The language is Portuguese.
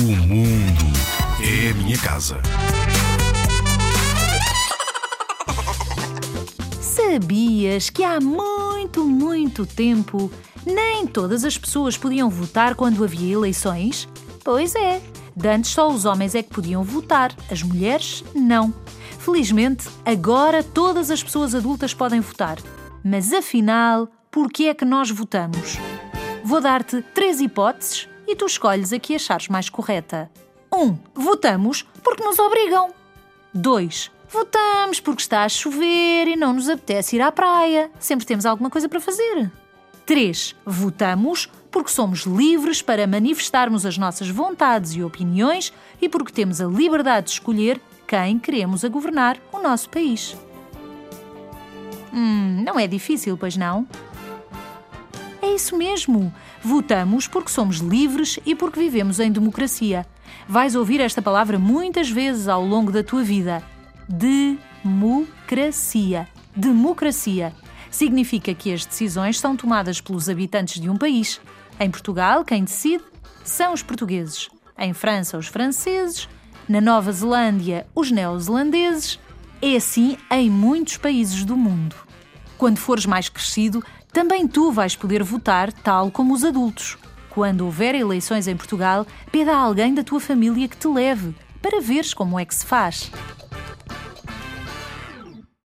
O mundo é a minha casa. Sabias que há muito, muito tempo nem todas as pessoas podiam votar quando havia eleições? Pois é, de antes só os homens é que podiam votar, as mulheres não. Felizmente, agora todas as pessoas adultas podem votar. Mas afinal, por que é que nós votamos? Vou dar-te três hipóteses e tu escolhes a que achares mais correta. 1. Um, votamos porque nos obrigam. 2. Votamos porque está a chover e não nos apetece ir à praia. Sempre temos alguma coisa para fazer. 3. Votamos porque somos livres para manifestarmos as nossas vontades e opiniões e porque temos a liberdade de escolher quem queremos a governar o nosso país. Hum, não é difícil, pois não? É isso mesmo. Votamos porque somos livres e porque vivemos em democracia. Vais ouvir esta palavra muitas vezes ao longo da tua vida. Democracia. Democracia. Significa que as decisões são tomadas pelos habitantes de um país. Em Portugal, quem decide são os portugueses. Em França, os franceses. Na Nova Zelândia, os neozelandeses. É assim em muitos países do mundo. Quando fores mais crescido, também tu vais poder votar tal como os adultos. Quando houver eleições em Portugal, pede a alguém da tua família que te leve, para veres como é que se faz.